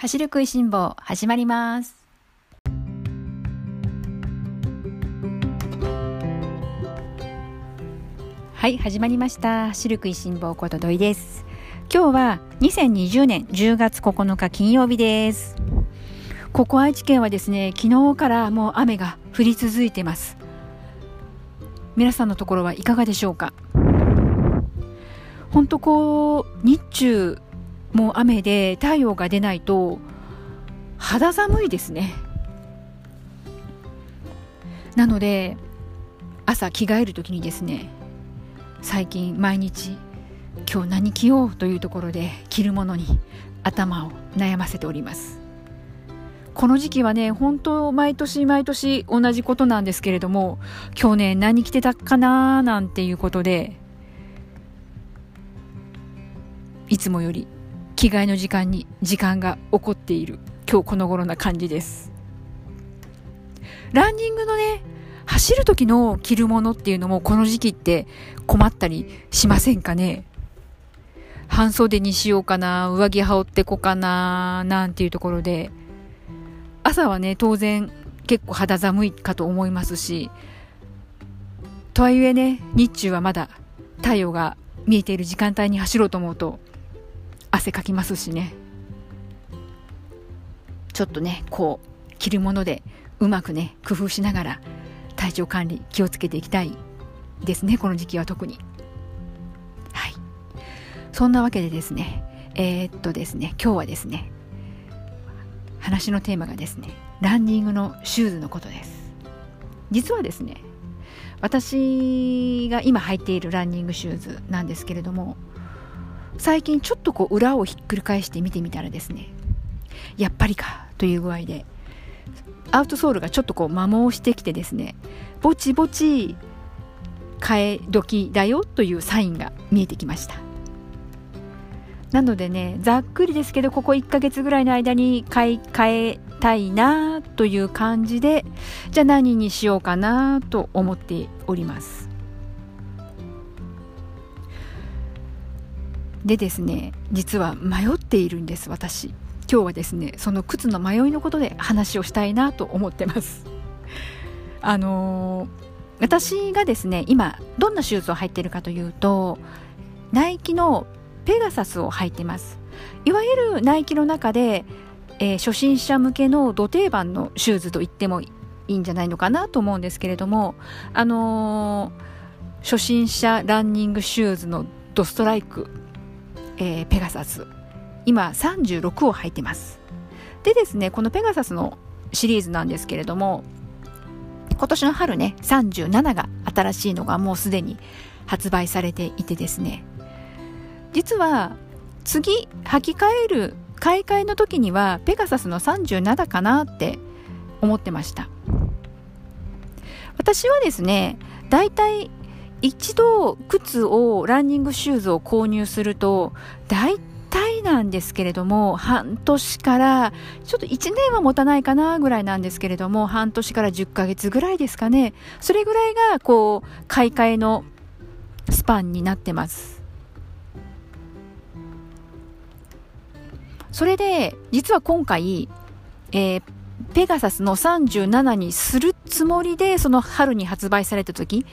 走る食いしん坊始まります。はい始まりました。走る食いしん坊こと土井です。今日は2020年10月9日金曜日です。ここ愛知県はですね昨日からもう雨が降り続いてます。皆さんのところはいかがでしょうか？本当こう日中もう雨で太陽が出ないと肌寒いですね。なので朝着替える時にですね最近毎日今日何着ようというところで着るものに頭を悩ませております。この時期はね本当毎年毎年同じことなんですけれども去年何着てたかななんていうことでいつもより着替えの時間に時間が起こっている。今日この頃な感じです。ランニングのね走る時の着るものっていうのもこの時期って困ったりしませんかね？半袖にしようかな上着羽織ってこかななんていうところで。朝はね当然結構肌寒いかと思いますし。とはいえね日中はまだ太陽が見えている時間帯に走ろうと思うと汗かきますしね。ちょっとねこう着るものでうまくね工夫しながら体調管理気をつけていきたいですねこの時期は特に。はい。そんなわけでですねえー、っとですね今日はですね話のテーマがですねランニングのシューズのことです。実はですね私が今履いているランニングシューズなんですけれども最近ちょっとこう裏をひっくり返して見てみたらですねやっぱりかという具合でアウトソールがちょっとこう摩耗してきてですねぼちぼち替え時だよというサインが見えてきました。なのでねざっくりですけどここ1ヶ月ぐらいの間に買い替えたいなという感じでじゃあ何にしようかなと思っております。でですね実は迷っているんです私。今日はですねその靴の迷いのことで話をしたいなと思ってます。あのー、私がですね今どんなシューズを履いてるかというとナイキのペガサスを履いてます。いわゆるナイキの中で、えー、初心者向けの土定番のシューズと言ってもいいんじゃないのかなと思うんですけれどもあのー、初心者ランニングシューズのドストライクえー、ペガサス今36を履いてます。でですねこのペガサスのシリーズなんですけれども今年の春ね37が新しいのがもうすでに発売されていてですね。実は次履き替える買い替えの時にはペガサスの37かなって思ってました。私はですねだいたい一度靴をランニングシューズを購入すると大体なんですけれども半年からちょっと1年は持たないかなぐらいなんですけれども半年から10ヶ月ぐらいですかね。それぐらいがこう買い替えのスパンになってます。それで実は今回、えー、ペガサスの37にするつもりでその春に発売された時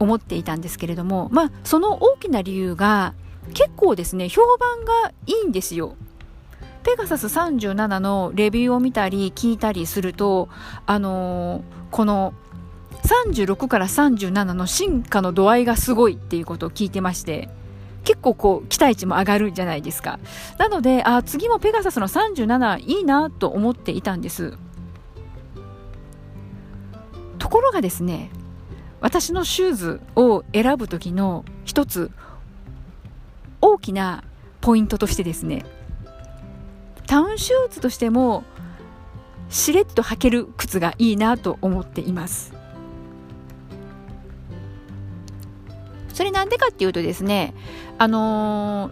思っていたんですけれども、まあ、その大きな理由が結構ですね、評判がいいんですよ。ペガサス37のレビューを見たり聞いたりすると、あのー、この36から37の進化の度合いがすごいっていうことを聞いてまして、結構こう期待値も上がるじゃないですか。なので、あ、次もペガサスの37いいなと思っていたんです。ところがですね、私のシューズを選ぶ時の一つ大きなポイントとしてですねタウンシューズとしてもしれっと履ける靴がいいなと思っています。それなんでかっていうとですねあの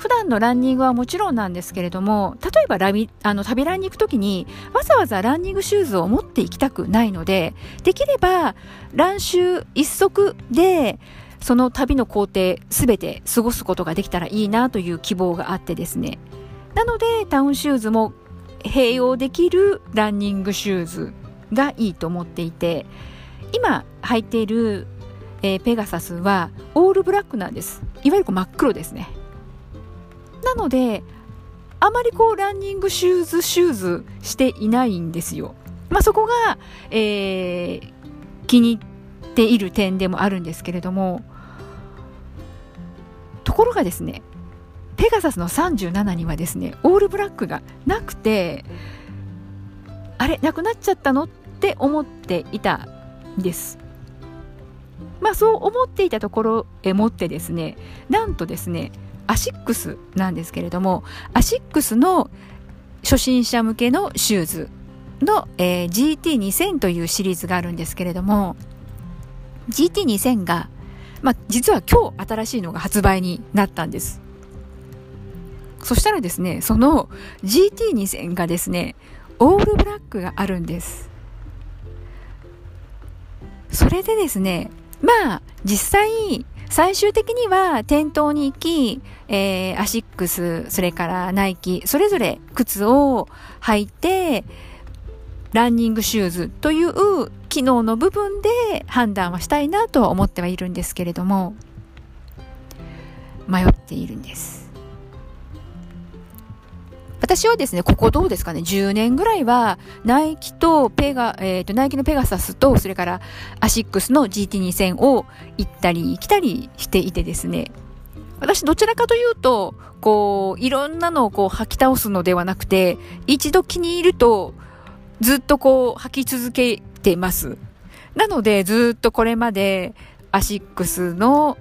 普段のランニングはもちろんなんですけれども例えばラビあの旅ランに行く時にわざわざランニングシューズを持っていきたくないのでできればランシュ一足でその旅の工程すべて過ごすことができたらいいなという希望があってですね。なのでタウンシューズも併用できるランニングシューズがいいと思っていて今履いている、えー、ペガサスはオールブラックなんです。いわゆる真っ黒ですね。なのであまりこうランニングシューズシューズしていないんですよ。まあそこが、えー、気に入っている点でもあるんですけれどもところがですねペガサスの37にはですねオールブラックがなくてあれなくなっちゃったのって思っていたんです。まあそう思っていたところへもってですねなんとですねアシックスなんですけれどもアシックスの初心者向けのシューズの、えー、GT2000 というシリーズがあるんですけれども GT2000 が、まあ、実は今日新しいのが発売になったんですそしたらですね、その GT2000 がですね、オールブラックがあるんです。それでですね、まあ、実際、最終的には店頭に行き、えー、アシックス、それからナイキ、それぞれ靴を履いて、ランニングシューズという機能の部分で判断はしたいなと思ってはいるんですけれども、迷っているんです。私はですね、ここどうですかね、10年ぐらいは、ナイキとペガ、えっ、ー、と、ナイキのペガサスと、それからアシックスの GT2000 を行ったり来たりしていてですね、私どちらかというと、こう、いろんなのをこう吐き倒すのではなくて、一度気に入ると、ずっとこう吐き続けてます。なので、ずっとこれまで、アシックスの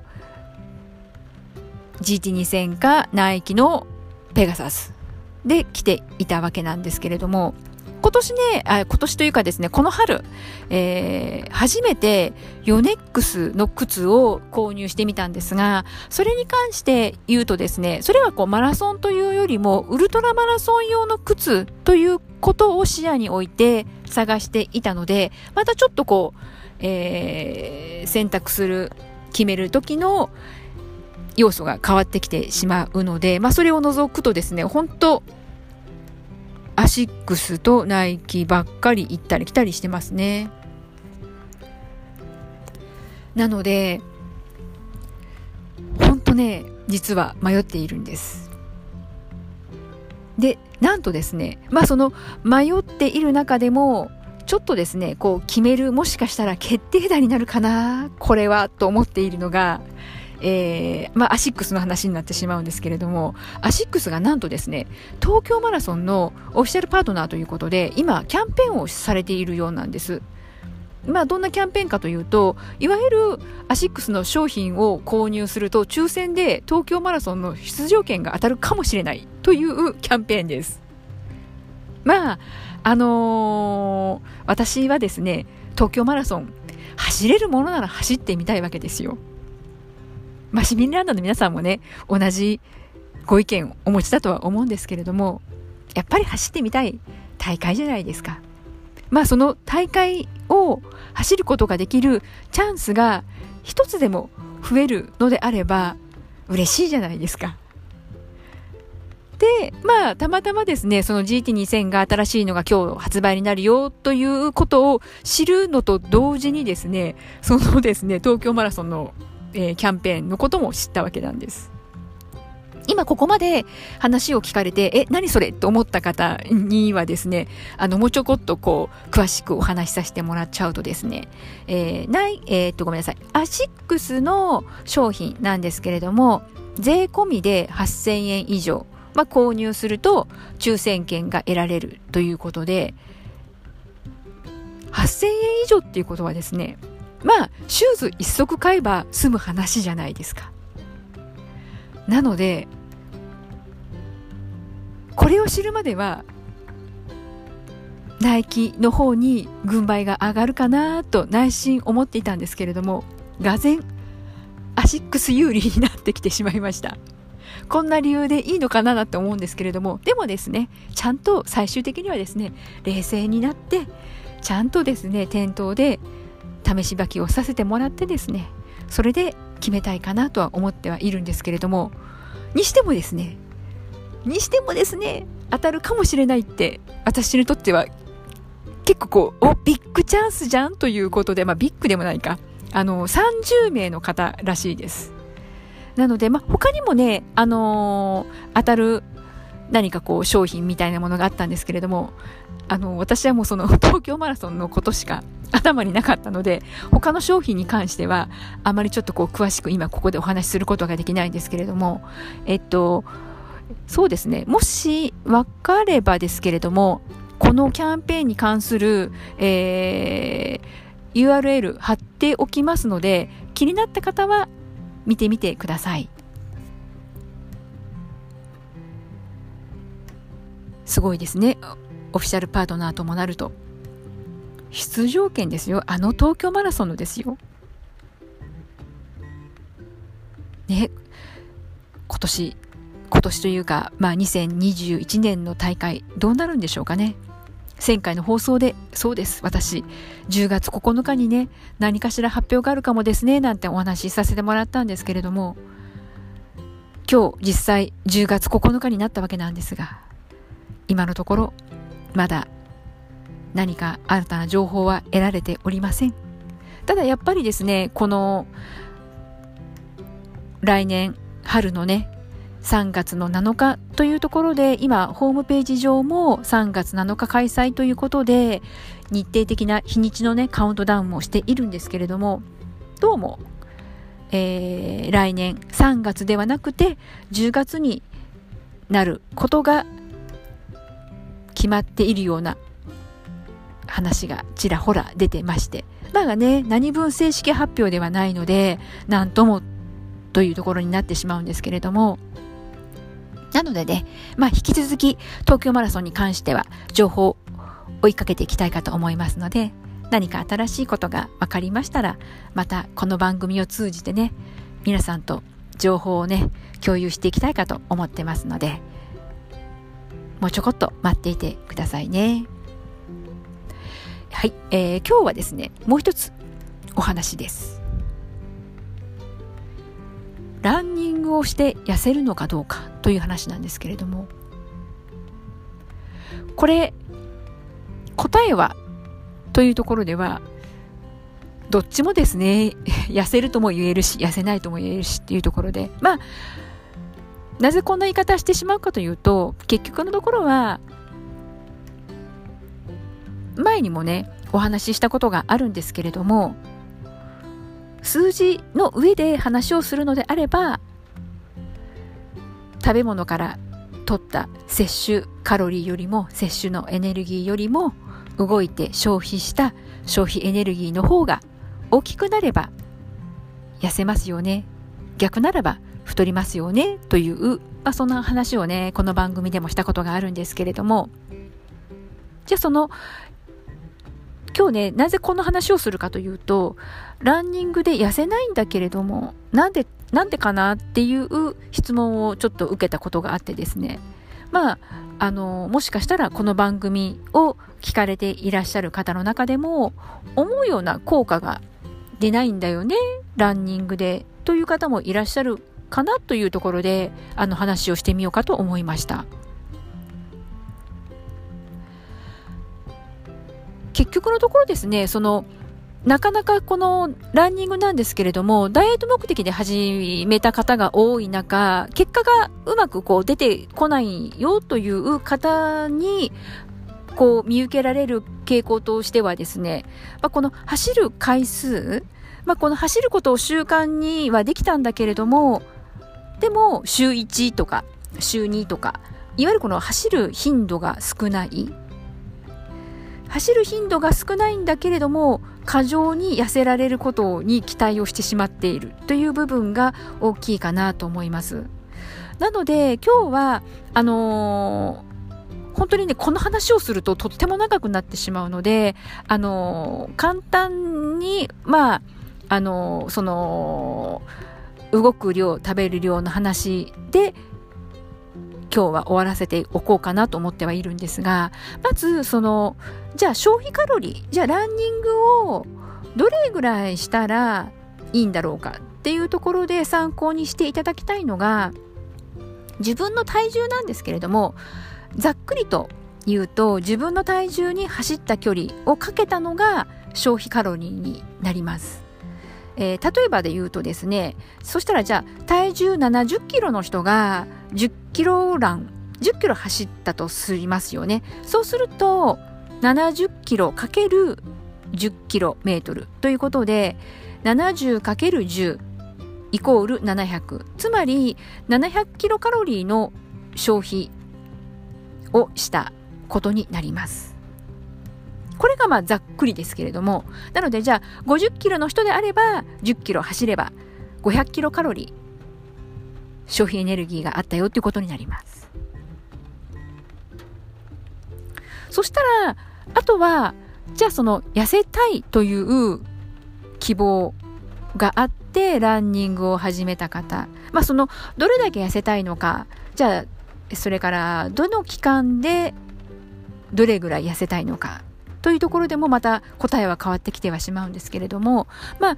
GT2000 か、ナイキのペガサス。で来ていたわけなんですけれども、今年ね、今年というかですね、この春、えー、初めてヨネックスの靴を購入してみたんですが、それに関して言うとですね、それはこうマラソンというよりも、ウルトラマラソン用の靴ということを視野に置いて探していたので、またちょっとこう、えー、選択する、決める時の、要素が変わってきてしまうので、まあ、それを除くとですね、本当アシックスとナイキばっかり行ったり来たりしてますね。なので、本当ね、実は迷っているんです。で、なんとですね、まあその迷っている中でも、ちょっとですね、こう決める、もしかしたら決定打になるかな、これは、と思っているのが、えー、まあ、アシックスの話になってしまうんですけれども、アシックスがなんとですね、東京マラソンのオフィシャルパートナーということで、今、キャンペーンをされているようなんです。まあ、どんなキャンペーンかというと、いわゆるアシックスの商品を購入すると、抽選で東京マラソンの出場権が当たるかもしれないというキャンペーンです。まあ、あのー、私はですね、東京マラソン、走れるものなら走ってみたいわけですよ。まあ、市民ランドの皆さんもね、同じご意見をお持ちだとは思うんですけれども、やっぱり走ってみたい大会じゃないですか。まあその大会を走ることができるチャンスが一つでも増えるのであれば嬉しいじゃないですか。で、まあ、たまたまですね、その GT2000 が新しいのが今日発売になるよということを知るのと同時にですね、そのですね、東京マラソンのえー、キャンペーンのことも知ったわけなんです。今ここまで話を聞かれて、え、何それと思った方にはですね、あの、もうちょこっとこう、詳しくお話しさせてもらっちゃうとですね、えー、ない、えー、っと、ごめんなさい。アシックスの商品なんですけれども、税込みで8000円以上、まあ、購入すると抽選券が得られるということで、8000円以上っていうことはですね、まあ、シューズ一足買えば済む話じゃないですか。なので、これを知るまでは、ナイキの方に軍配が上がるかなと内心思っていたんですけれども、がぜんアシックス有利になってきてしまいました。こんな理由でいいのかなって思うんですけれども、でもですね、ちゃんと最終的にはですね、冷静になって、ちゃんとですね、店頭で試し履きをさせてもらってですねそれで決めたいかなとは思ってはいるんですけれどもにしてもですねにしてもですね当たるかもしれないって私にとっては結構こうおビッグチャンスじゃんということでまあビッグでもないかあの30名の方らしいです。なので、まあ、他にもね、あのー、当たる何かこう商品みたいなものがあったんですけれども、あの、私はもうその東京マラソンのことしか頭になかったので、他の商品に関しては、あまりちょっとこう詳しく今ここでお話しすることができないんですけれども、えっと、そうですね、もし分かればですけれども、このキャンペーンに関する、えー、URL 貼っておきますので、気になった方は見てみてください。すごいですね。オフィシャルパートナーともなると。出場権ですよ。あの東京マラソンのですよ。ね、今年、今年というか、まあ2021年の大会、どうなるんでしょうかね。前回の放送で、そうです、私、10月9日にね、何かしら発表があるかもですね、なんてお話しさせてもらったんですけれども、今日実際10月9日になったわけなんですが、今のところ、まだ何か新たな情報は得られておりません。ただやっぱりですね、この来年春のね、3月の7日というところで今ホームページ上も3月7日開催ということで日程的な日にちのねカウントダウンもしているんですけれどもどうも、えー、来年3月ではなくて10月になることが決まっているような話がちらほら出てましてまあね何分正式発表ではないので何ともというところになってしまうんですけれどもなのでね、まあ引き続き東京マラソンに関しては情報を追いかけていきたいかと思いますので、何か新しいことが分かりましたら、またこの番組を通じてね、皆さんと情報をね、共有していきたいかと思ってますので、もうちょこっと待っていてくださいね。はい、えー、今日はですね、もう一つお話です。ランニングをして痩せるのかどうかという話なんですけれどもこれ答えはというところではどっちもですね 痩せるとも言えるし痩せないとも言えるしっていうところでまあなぜこんな言い方してしまうかというと結局のところは前にもねお話ししたことがあるんですけれども数字の上で話をするのであれば食べ物から取った摂取カロリーよりも摂取のエネルギーよりも動いて消費した消費エネルギーの方が大きくなれば痩せますよね。逆ならば太りますよね。という、まあ、そんな話をねこの番組でもしたことがあるんですけれどもじゃあその今日ね、なぜこの話をするかというと、ランニングで痩せないんだけれども、なんで、なんでかなっていう質問をちょっと受けたことがあってですね。まあ、あの、もしかしたらこの番組を聞かれていらっしゃる方の中でも、思うような効果が出ないんだよね、ランニングで、という方もいらっしゃるかなというところで、あの話をしてみようかと思いました。結局のところですね、その、なかなかこのランニングなんですけれども、ダイエット目的で始めた方が多い中、結果がうまくこう出てこないよという方に、こう見受けられる傾向としてはですね、まあ、この走る回数、まあ、この走ることを習慣にはできたんだけれども、でも週1とか週2とか、いわゆるこの走る頻度が少ない。走る頻度が少ないんだけれども過剰に痩せられることに期待をしてしまっているという部分が大きいかなと思います。なので今日はあのー、本当にねこの話をするととっても長くなってしまうのであのー、簡単にまああのー、その動く量食べる量の話で今日は終わらせておこうかなと思ってはいるんですが、まず、その、じゃあ消費カロリー、じゃあランニングをどれぐらいしたらいいんだろうかっていうところで参考にしていただきたいのが、自分の体重なんですけれどもざっくりと言うと自分の体重に走った距離をかけたのが消費カロリーになります。えー、例えばで言うとですねそしたらじゃあ体重70キロの人が10キロラン10キロ走ったとすりますよね。そうすると70キロかける10キロメートルということで 70×10 イコール700つまり700キロカロリーの消費をしたことになります。これがまあざっくりですけれどもなのでじゃあ50キロの人であれば10キロ走れば500キロカロリー消費エネルギーがあったよっていうことになります。そしたらあとはじゃあその痩せたいという希望があってランニングを始めた方、まあそのどれだけ痩せたいのか、じゃあそれからどの期間でどれぐらい痩せたいのかというところでもまた答えは変わってきてはしまうんですけれども、まあ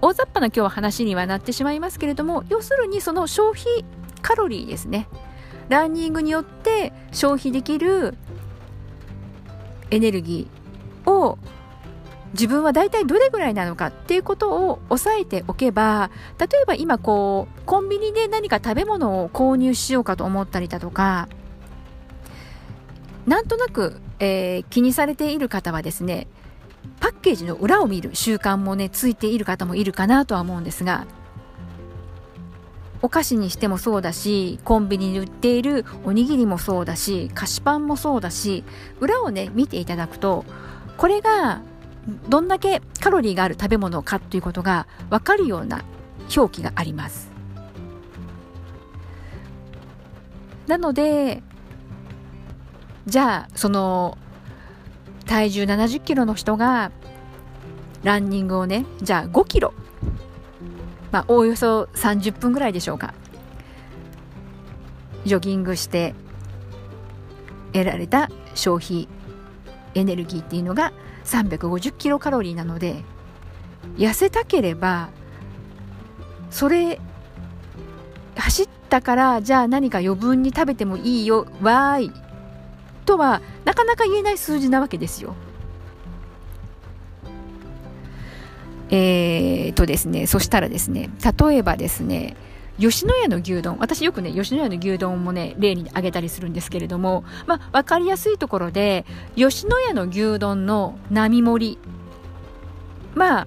大雑把な今日は話にはなってしまいますけれども、要するにその消費カロリーですね。ランニングによって消費できるエネルギーを自分は大体どれぐらいなのかっていうことを押さえておけば例えば今こうコンビニで何か食べ物を購入しようかと思ったりだとかなんとなく、えー、気にされている方はですねパッケージの裏を見る習慣もねついている方もいるかなとは思うんですがお菓子にしてもそうだしコンビニに売っているおにぎりもそうだし菓子パンもそうだし裏をね見ていただくとこれがどんだけカロリーがある食べ物かということが分かるような表記があります。なのでじゃあその体重70キロの人がランニングをねじゃあ5キロ。まあおおよそ30分ぐらいでしょうか。ジョギングして得られた消費エネルギーっていうのが350キロカロリーなので痩せたければそれ走ったからじゃあ何か余分に食べてもいいよわーい。とはなかなか言えない数字なわけですよ。えーとですね、そしたらですね、例えばですね、吉野家の牛丼私よくね吉野家の牛丼もね例に挙げたりするんですけれども、まあ、分かりやすいところで吉野家の牛丼の並盛りまあ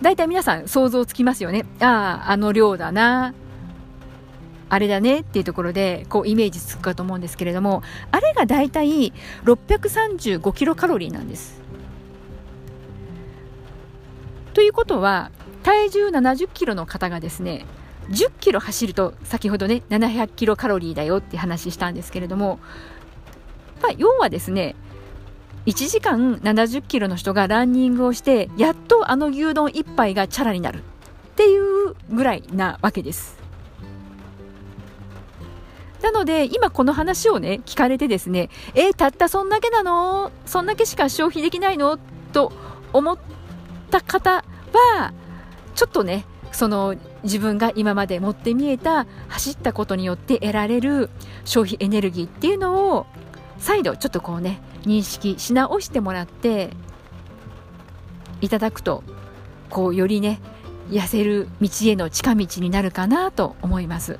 大体皆さん想像つきますよねあああの量だなあれだねっていうところでこうイメージつくかと思うんですけれどもあれが大体635キロカロリーなんです。ということは体重70キロの方がですね10キロ走ると先ほどね700キロカロリーだよって話したんですけれども、まあ、要はですね1時間70キロの人がランニングをしてやっとあの牛丼1杯がチャラになるっていうぐらいなわけです。なので今この話をね聞かれてですねえー、たったそんだけなの？そんだけしか消費できないの？と思った方はちょっとねその自分が今まで持って見えた走ったことによって得られる消費エネルギーっていうのを再度ちょっとこうね認識し直してもらっていただくとこうよりね痩せる道への近道になるかなと思います。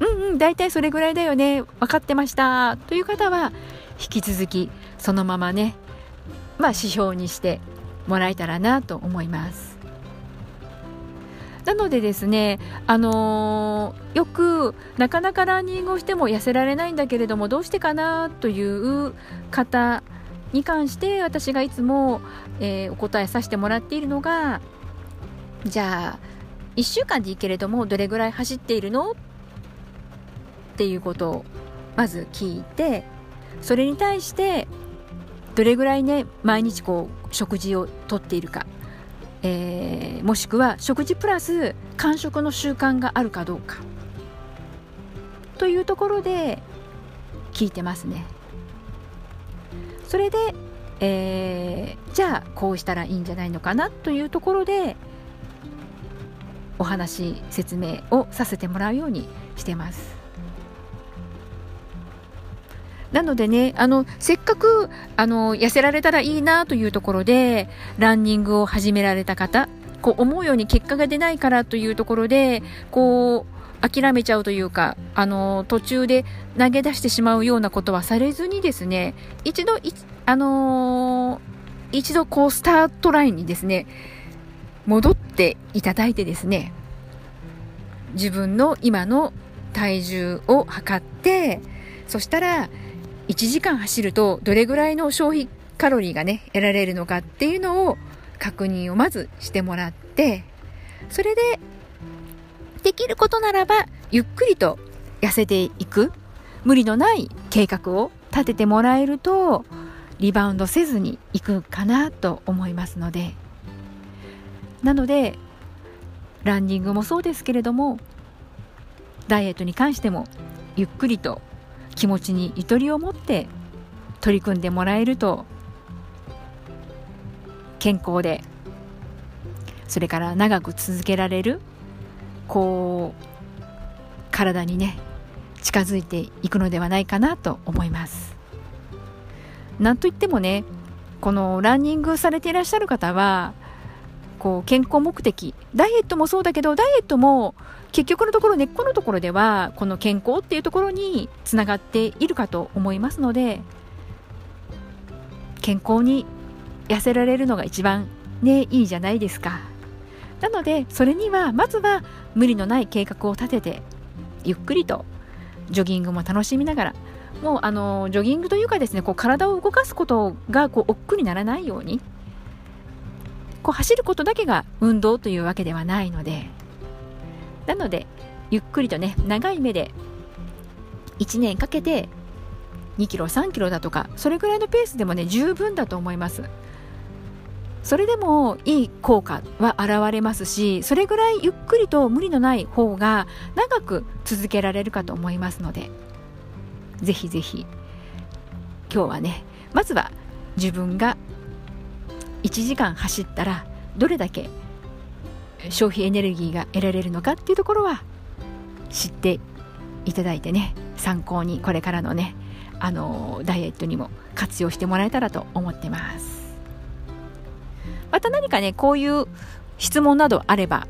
うんうん大体それぐらいだよね。分かってました。という方は引き続きそのままねまあ指標にしてもらえたらなと思います。なのでですね、あのー、よくなかなかランニングをしても痩せられないんだけれどもどうしてかなという方に関して私がいつも、えー、お答えさせてもらっているのがじゃあ1週間でいいけれどもどれぐらい走っているのっていうことをまず聞いてそれに対してどれぐらいね毎日こう食事をとっているかえー、もしくは食事プラス間食の習慣があるかどうかというところで聞いてますね。それで、えー、じゃあこうしたらいいんじゃないのかな？というところでお話説明をさせてもらうようにしてます。なのでね、あの、せっかく、あの、痩せられたらいいなというところで、ランニングを始められた方、こう、思うように結果が出ないからというところで、こう、諦めちゃうというか、あの、途中で投げ出してしまうようなことはされずにですね、一度、あのー、一度こう、スタートラインにですね、戻っていただいてですね、自分の今の体重を測って、そしたら、1時間走るとどれぐらいの消費カロリーがね、得られるのかっていうのを確認をまずしてもらって、それで、できることならば、ゆっくりと痩せていく、無理のない計画を立ててもらえると、リバウンドせずにいくかなと思いますので、なので、ランニングもそうですけれども、ダイエットに関しても、ゆっくりと気持ちにゆとりを持って取り組んでもらえると健康でそれから長く続けられるこう体にね近づいていくのではないかなと思います。なんといってもねこのランニングされていらっしゃる方はこう健康目的ダイエットもそうだけどダイエットも結局のところ根っこのところではこの健康っていうところにつながっているかと思いますので健康に痩せられるのが一番ねいいじゃないですか。なのでそれにはまずは無理のない計画を立ててゆっくりとジョギングも楽しみながらもうあのジョギングというかですねこう体を動かすことがこう億劫にならないようにこう走ることだけが運動というわけではないのでなのでゆっくりとね長い目で1年かけて2キロ3キロだとかそれぐらいのペースでもね十分だと思います。それでもいい効果は現れますしそれぐらいゆっくりと無理のない方が長く続けられるかと思いますのでぜひぜひ今日はねまずは自分が1時間走ったらどれだけ消費エネルギーが得られるのかっていうところは知っていただいてね参考にこれからのねあのダイエットにも活用してもらえたらと思ってます。また何かねこういう質問などあれば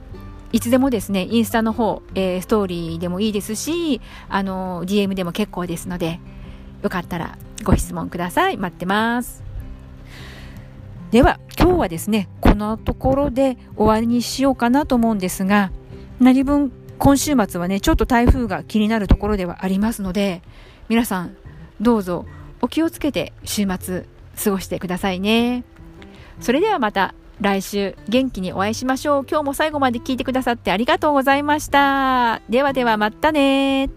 いつでもですねインスタの方、えー、ストーリーでもいいですしあの DM でも結構ですのでよかったらご質問ください。待ってます。では今日はですねこのところで終わりにしようかなと思うんですが何分今週末はねちょっと台風が気になるところではありますので皆さんどうぞお気をつけて週末過ごしてくださいね。それではまた来週元気にお会いしましょう。今日も最後まで聞いてくださってありがとうございました。ではではまたね。